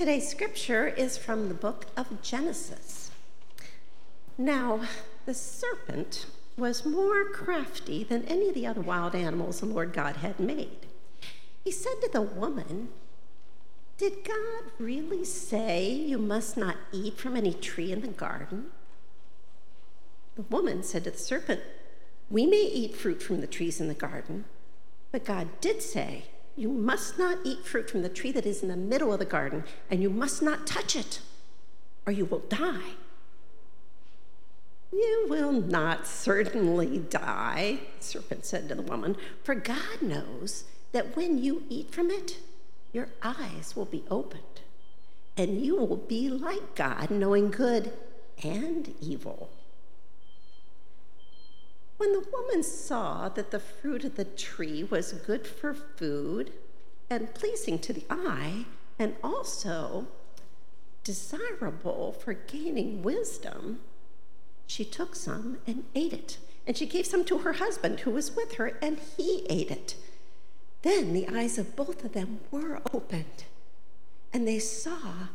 Today's scripture is from the book of Genesis. Now, the serpent was more crafty than any of the other wild animals the Lord God had made. He said to the woman, Did God really say you must not eat from any tree in the garden? The woman said to the serpent, We may eat fruit from the trees in the garden, but God did say, You must not eat fruit from the tree that is in the middle of the garden, and you must not touch it, or you will die. You will not certainly die, the serpent said to the woman, for God knows that when you eat from it, your eyes will be opened, and you will be like God, knowing good and evil. When the woman saw that the fruit of the tree was good for food and pleasing to the eye, and also desirable for gaining wisdom, she took some and ate it. And she gave some to her husband who was with her, and he ate it. Then the eyes of both of them were opened, and they saw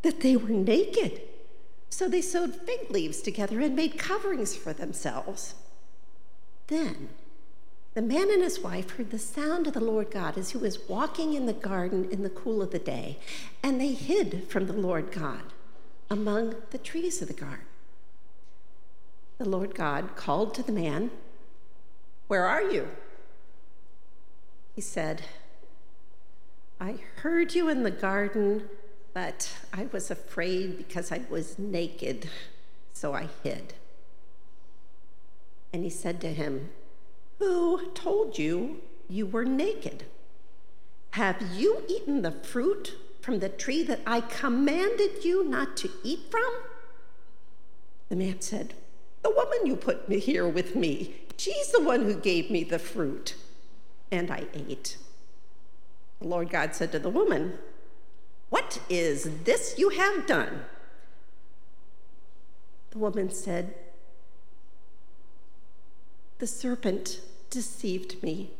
that they were naked. So they sewed fig leaves together and made coverings for themselves. Then the man and his wife heard the sound of the Lord God as he was walking in the garden in the cool of the day, and they hid from the Lord God among the trees of the garden. The Lord God called to the man, Where are you? He said, I heard you in the garden, but I was afraid because I was naked, so I hid. And he said to him, Who told you you were naked? Have you eaten the fruit from the tree that I commanded you not to eat from? The man said, The woman you put here with me, she's the one who gave me the fruit. And I ate. The Lord God said to the woman, What is this you have done? The woman said, the serpent deceived me,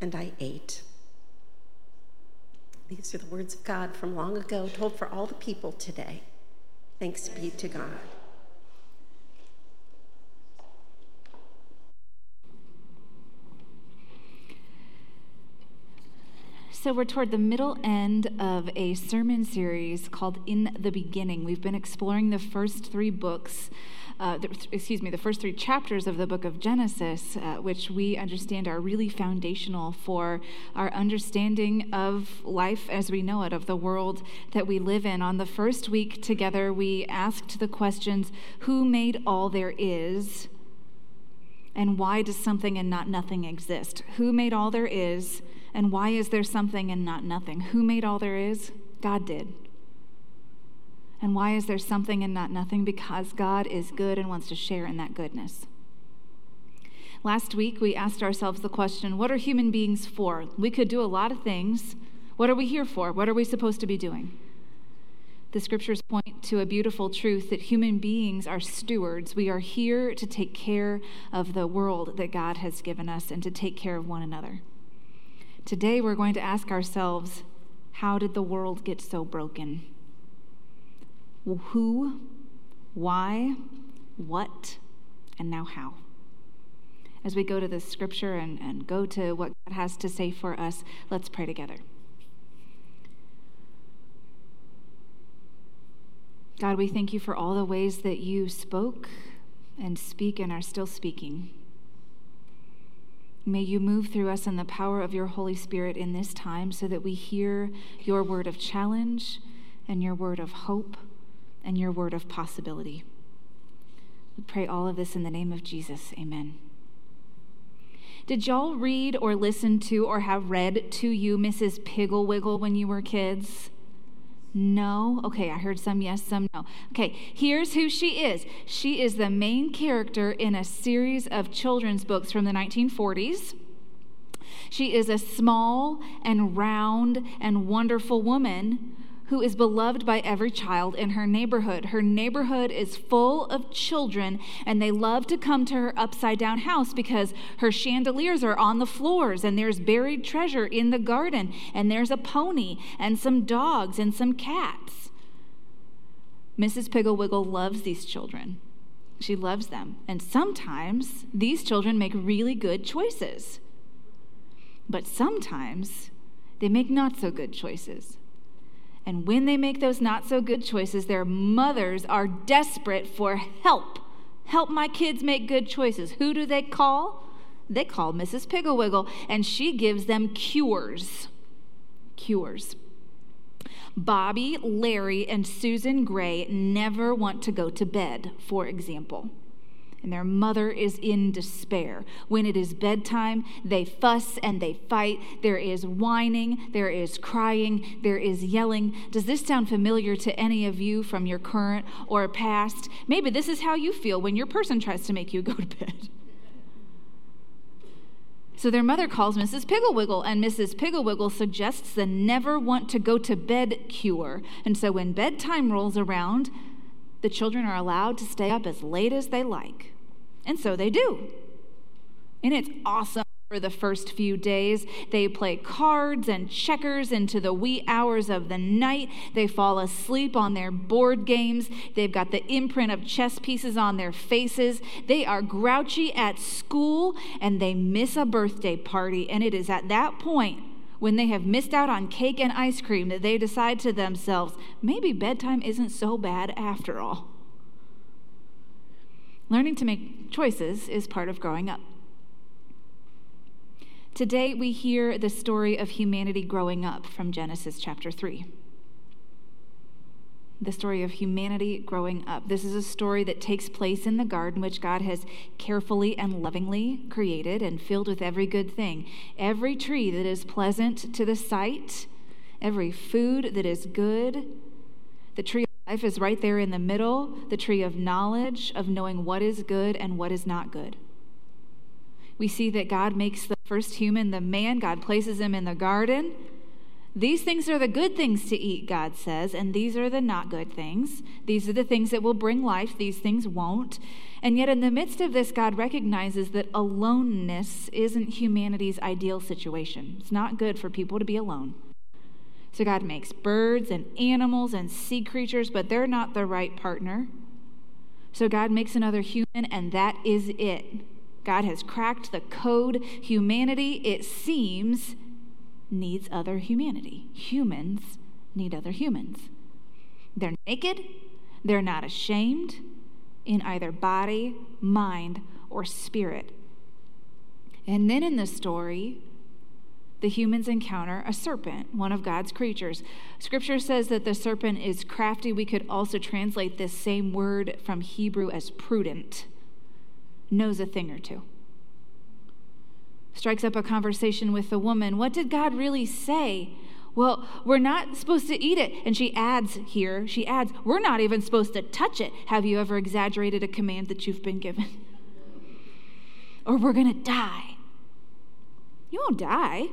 and I ate. These are the words of God from long ago, told for all the people today. Thanks be to God. So, we're toward the middle end of a sermon series called In the Beginning. We've been exploring the first three books uh, the, excuse me, the first three chapters of the book of Genesis, uh, which we understand are really foundational for our understanding of life as we know it, of the world that we live in. On the first week together, we asked the questions Who made all there is? And why does something and not nothing exist? Who made all there is? And why is there something and not nothing? Who made all there is? God did. And why is there something and not nothing? Because God is good and wants to share in that goodness. Last week, we asked ourselves the question what are human beings for? We could do a lot of things. What are we here for? What are we supposed to be doing? The scriptures point to a beautiful truth that human beings are stewards. We are here to take care of the world that God has given us and to take care of one another. Today, we're going to ask ourselves how did the world get so broken? Who, why, what, and now how. As we go to the scripture and, and go to what God has to say for us, let's pray together. God, we thank you for all the ways that you spoke and speak and are still speaking. May you move through us in the power of your Holy Spirit in this time so that we hear your word of challenge and your word of hope and your word of possibility. We pray all of this in the name of Jesus. Amen. Did y'all read or listen to or have read to you Mrs. Pigglewiggle when you were kids? No? Okay, I heard some yes, some no. Okay, here's who she is. She is the main character in a series of children's books from the 1940s. She is a small and round and wonderful woman who is beloved by every child in her neighborhood. Her neighborhood is full of children, and they love to come to her upside down house because her chandeliers are on the floors, and there's buried treasure in the garden, and there's a pony, and some dogs, and some cats. Mrs. Pigglewiggle loves these children. She loves them. And sometimes these children make really good choices. But sometimes they make not so good choices. And when they make those not so good choices, their mothers are desperate for help. Help my kids make good choices. Who do they call? They call Mrs. Pigglewiggle, and she gives them cures. Cures. Bobby, Larry, and Susan Gray never want to go to bed, for example and their mother is in despair. When it is bedtime, they fuss and they fight. There is whining, there is crying, there is yelling. Does this sound familiar to any of you from your current or past? Maybe this is how you feel when your person tries to make you go to bed. So their mother calls Mrs. Pigglewiggle, and Mrs. Pigglewiggle suggests the never want to go to bed cure. And so when bedtime rolls around, the children are allowed to stay up as late as they like. And so they do. And it's awesome for the first few days. They play cards and checkers into the wee hours of the night. They fall asleep on their board games. They've got the imprint of chess pieces on their faces. They are grouchy at school and they miss a birthday party. And it is at that point when they have missed out on cake and ice cream that they decide to themselves, maybe bedtime isn't so bad after all. Learning to make choices is part of growing up. Today, we hear the story of humanity growing up from Genesis chapter 3 the story of humanity growing up. This is a story that takes place in the garden, which God has carefully and lovingly created and filled with every good thing. Every tree that is pleasant to the sight, every food that is good. The tree of life is right there in the middle, the tree of knowledge, of knowing what is good and what is not good. We see that God makes the first human, the man, God places him in the garden. These things are the good things to eat, God says, and these are the not good things. These are the things that will bring life, these things won't. And yet, in the midst of this, God recognizes that aloneness isn't humanity's ideal situation. It's not good for people to be alone. So, God makes birds and animals and sea creatures, but they're not the right partner. So, God makes another human, and that is it. God has cracked the code. Humanity, it seems, needs other humanity. Humans need other humans. They're naked, they're not ashamed in either body, mind, or spirit. And then in the story, the humans encounter a serpent, one of God's creatures. Scripture says that the serpent is crafty. We could also translate this same word from Hebrew as prudent, knows a thing or two strikes up a conversation with the woman. What did God really say? Well, we're not supposed to eat it. And she adds here, she adds, we're not even supposed to touch it. Have you ever exaggerated a command that you've been given? or we're going to die. You won't die,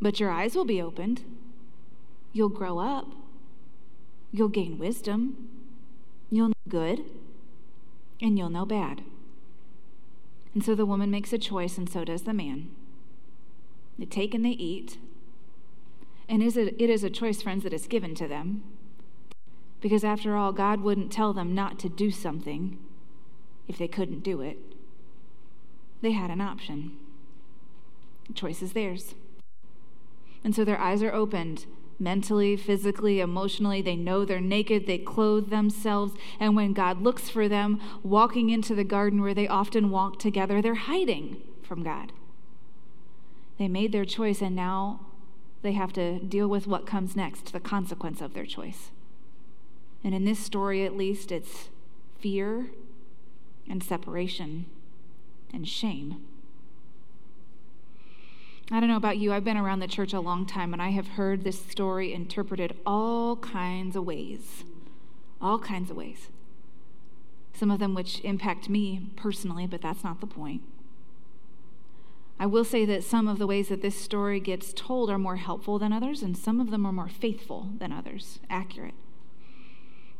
but your eyes will be opened. You'll grow up. You'll gain wisdom. You'll know good, and you'll know bad. And so the woman makes a choice, and so does the man. They take and they eat. And it is a choice, friends, that is given to them. Because after all, God wouldn't tell them not to do something if they couldn't do it. They had an option. The choice is theirs. And so their eyes are opened mentally, physically, emotionally. They know they're naked, they clothe themselves. And when God looks for them walking into the garden where they often walk together, they're hiding from God. They made their choice, and now they have to deal with what comes next, the consequence of their choice. And in this story, at least, it's fear and separation and shame. I don't know about you, I've been around the church a long time and I have heard this story interpreted all kinds of ways. All kinds of ways. Some of them which impact me personally, but that's not the point. I will say that some of the ways that this story gets told are more helpful than others, and some of them are more faithful than others, accurate.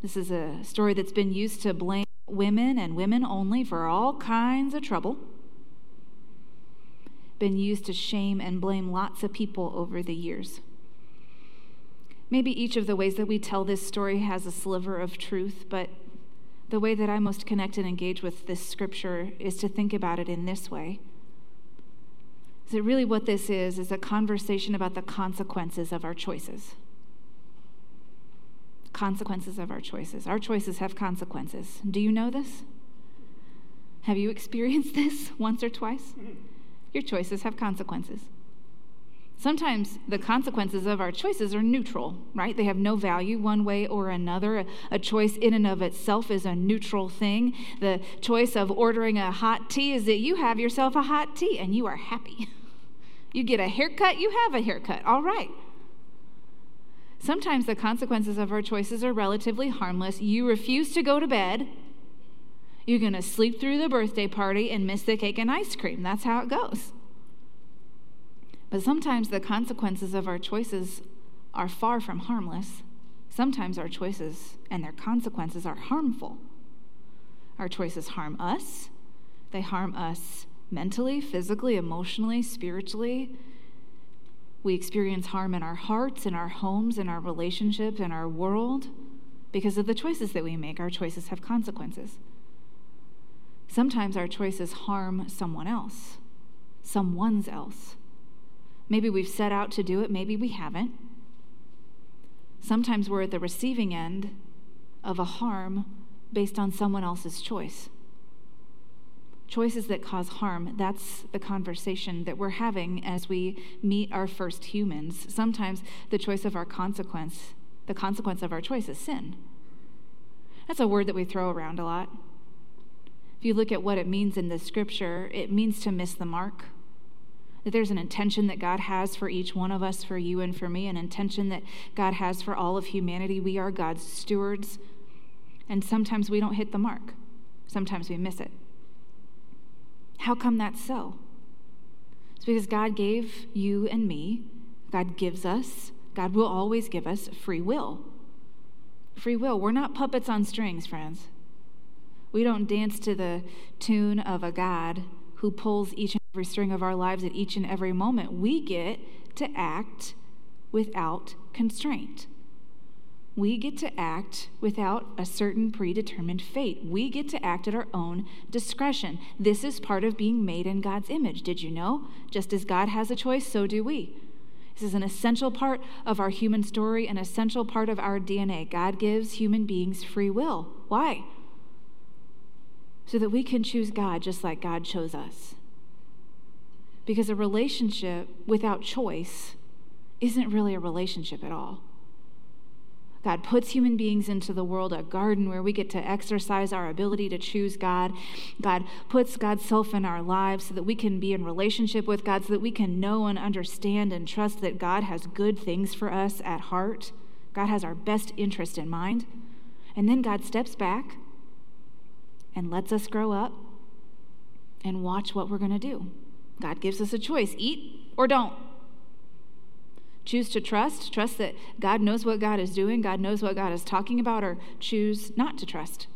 This is a story that's been used to blame women and women only for all kinds of trouble, been used to shame and blame lots of people over the years. Maybe each of the ways that we tell this story has a sliver of truth, but the way that I most connect and engage with this scripture is to think about it in this way. Is it really what this is? Is a conversation about the consequences of our choices. Consequences of our choices. Our choices have consequences. Do you know this? Have you experienced this once or twice? Your choices have consequences. Sometimes the consequences of our choices are neutral, right? They have no value one way or another. A, a, choice in and of itself is a neutral thing. The choice of ordering a hot tea is that you have yourself a hot tea and you are happy. You get a haircut, you have a haircut. All right. Sometimes the consequences of our choices are relatively harmless. You refuse to go to bed. You're going to sleep through the birthday party and miss the cake and ice cream. That's how it goes. But sometimes the consequences of our choices are far from harmless. Sometimes our choices and their consequences are harmful. Our choices harm us, they harm us mentally, physically, emotionally, spiritually. We experience harm in our hearts, in our homes, in our relationships, in our world because of the choices that we make. Our choices have consequences. Sometimes our choices harm someone else, someone's else. Maybe we've set out to do it, maybe we haven't. Sometimes we're at the receiving end of a harm based on someone else's choice. Choices that cause harm, that's the conversation that we're having as we meet our first humans. Sometimes the choice of our consequence, the consequence of our choice is sin. That's a word that we throw around a lot. If you look at what it means in the scripture, it means to miss the mark that there's an intention that God has for each one of us, for you and for me, an intention that God has for all of humanity. We are God's stewards, and sometimes we don't hit the mark, sometimes we miss it. How come that's so? It's because God gave you and me, God gives us, God will always give us free will. Free will. We're not puppets on strings, friends. We don't dance to the tune of a God who pulls each and every string of our lives at each and every moment. We get to act without constraint. We get to act without a certain predetermined fate. We get to act at our own discretion. This is part of being made in God's image. Did you know? Just as God has a choice, so do we. This is an essential part of our human story, an essential part of our DNA. God gives human beings free will. Why? So that we can choose God just like God chose us. Because a relationship without choice isn't really a relationship at all. God puts human beings into the world, a garden where we get to exercise our ability to choose God. God puts God's self in our lives so that we can be in relationship with God, so that we can know and understand and trust that God has good things for us at heart. God has our best interest in mind. And then God steps back and lets us grow up and watch what we're going to do. God gives us a choice eat or don't. Choose to trust, trust that God knows what God is doing, God knows what God is talking about, or choose not to trust.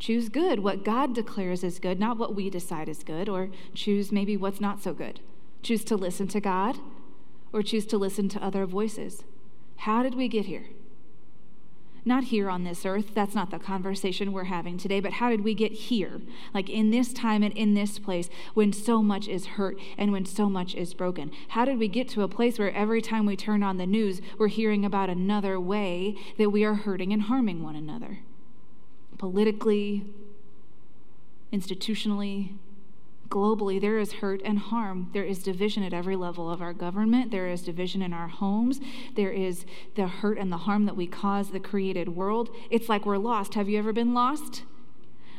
Choose good, what God declares is good, not what we decide is good, or choose maybe what's not so good. Choose to listen to God, or choose to listen to other voices. How did we get here? Not here on this earth. That's not the conversation we're having today, but how did we get here? Like in this time and in this place when so much is hurt and when so much is broken? How did we get to a place where every time we turn on the news, we're hearing about another way that we are hurting and harming one another? Politically, institutionally, globally, there is hurt and harm. There is division at every level of our government. There is division in our homes. There is the hurt and the harm that we cause the created world. It's like we're lost. Have you ever been lost?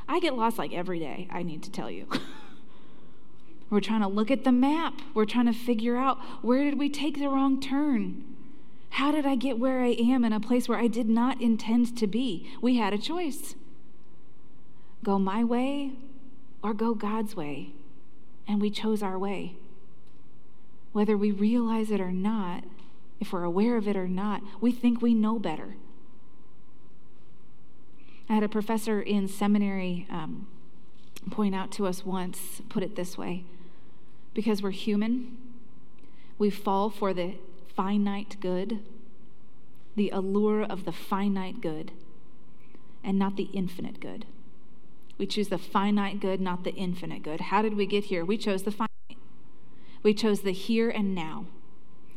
I get lost like every day, I need to tell you. we're trying to look at the map. We're trying to figure out where did we take the wrong turn? How did I get where I am in a place where I did not intend to be? We had a choice go my way or go God's way and we chose our way. whether we realize it or not, if we're aware of it or not, we think we know better. I had a professor in seminary um, point out to us once, put it this way because we're human, we fall for the finite good, the allure of the finite good, and not the infinite good. We choose the finite good, not the infinite good. How did we get here? We chose the finite. We chose the here and now.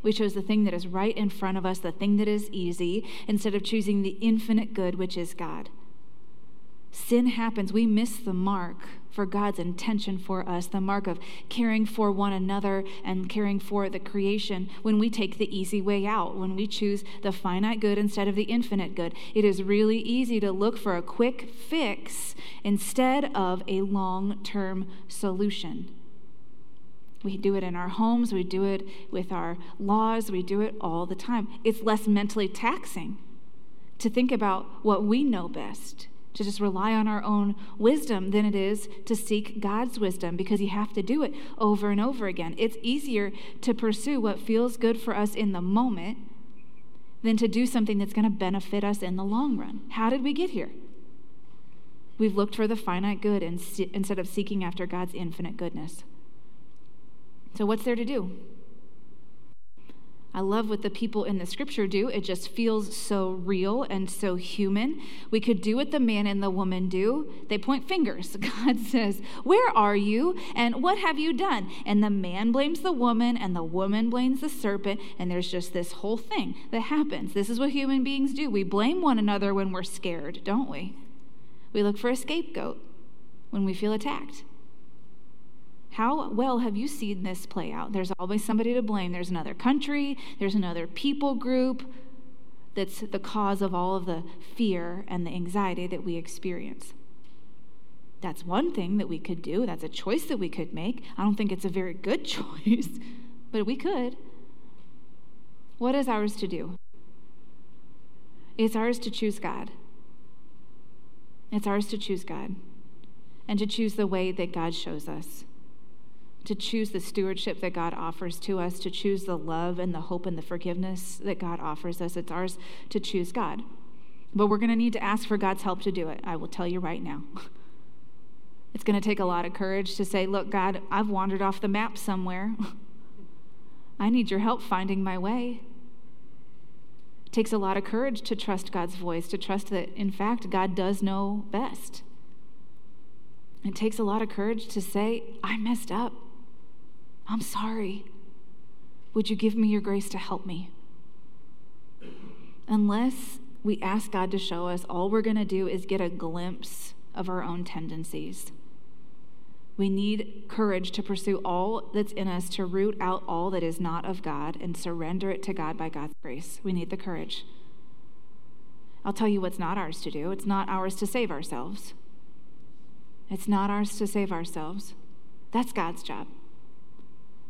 We chose the thing that is right in front of us, the thing that is easy, instead of choosing the infinite good, which is God. Sin happens. We miss the mark for God's intention for us, the mark of caring for one another and caring for the creation when we take the easy way out, when we choose the finite good instead of the infinite good. It is really easy to look for a quick fix instead of a long term solution. We do it in our homes, we do it with our laws, we do it all the time. It's less mentally taxing to think about what we know best, to just rely on our own wisdom than it is to seek God's wisdom because you have to do it over and over again. It's easier to pursue what feels good for us in the moment than to do something that's going to benefit us in the long run. How did we get here? We've looked for the finite good instead of seeking after God's infinite goodness. So, what's there to do? I love what the people in the scripture do. It just feels so real and so human. We could do what the man and the woman do. They point fingers. God says, Where are you? And what have you done? And the man blames the woman, and the woman blames the serpent. And there's just this whole thing that happens. This is what human beings do. We blame one another when we're scared, don't we? We look for a scapegoat when we feel attacked. How well have you seen this play out? There's always somebody to blame. There's another country, there's another people group that's the cause of all of the fear and the anxiety that we experience. That's one thing that we could do. That's a choice that we could make. I don't think it's a very good choice, but we could. What is ours to do? It's ours to choose God. It's ours to choose God and to choose the way that God shows us to choose the stewardship that God offers to us, to choose the love and the hope and the forgiveness that God offers us. It's ours to choose God. But we're going to need to ask for God's help to do it. I will tell you right now. It's going to take a lot of courage to say, Look, God, I've wandered off the map somewhere. I need your help finding my way. It takes a lot of courage to trust God's voice, to trust that, in fact, God does know best. It takes a lot of courage to say, I messed up. I'm sorry. Would you give me your grace to help me? Unless we ask God to show us, all we're going to do is get a glimpse of our own tendencies. We need courage to pursue all that's in us, to root out all that is not of God and surrender it to God by God's grace. We need the courage. I'll tell you what's not ours to do. It's not ours to save ourselves. It's not ours to save ourselves. That's God's job.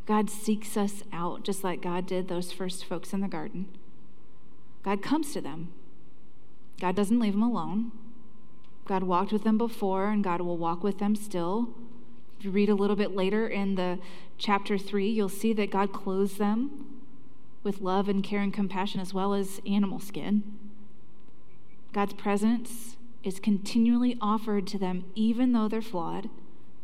God seeks us out just like God did those first folks in the garden. God comes to them. God doesn't leave them alone. God walked with them before, and God will walk with them still. If you read a little bit later in the chapter 3, you'll see that God clothes them with love and care and compassion as well as animal skin. God's presence is continually offered to them, even though they're flawed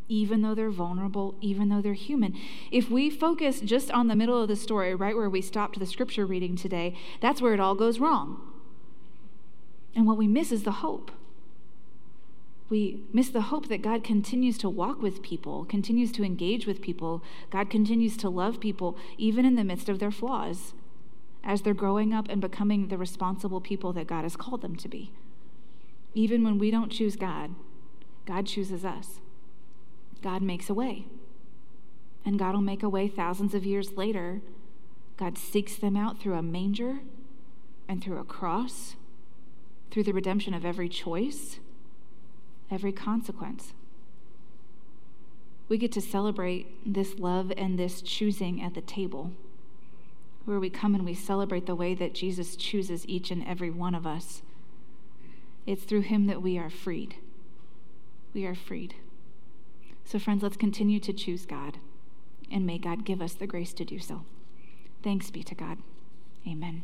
even though they're vulnerable, even though they're human. If we focus just on the middle of the story, right where we stopped the scripture reading today, that's where it all goes wrong. And what we miss is the hope. We miss the hope that God continues to walk with people, continues to engage with people. God continues to love people, even in the midst of their flaws, as they're growing up and becoming the responsible people that God has called them to be. Even when we don't choose God, God chooses us. God makes a way. And God will make a way thousands of years later. God seeks them out through a manger and through a cross, through the redemption of every choice, every consequence. We get to celebrate this love and this choosing at the table, where we come and we celebrate the way that Jesus chooses each and every one of us. It's through him that we are freed. We are freed. So, friends, let's continue to choose God. and may God give us the grace to do so. Thanks be to God. Amen.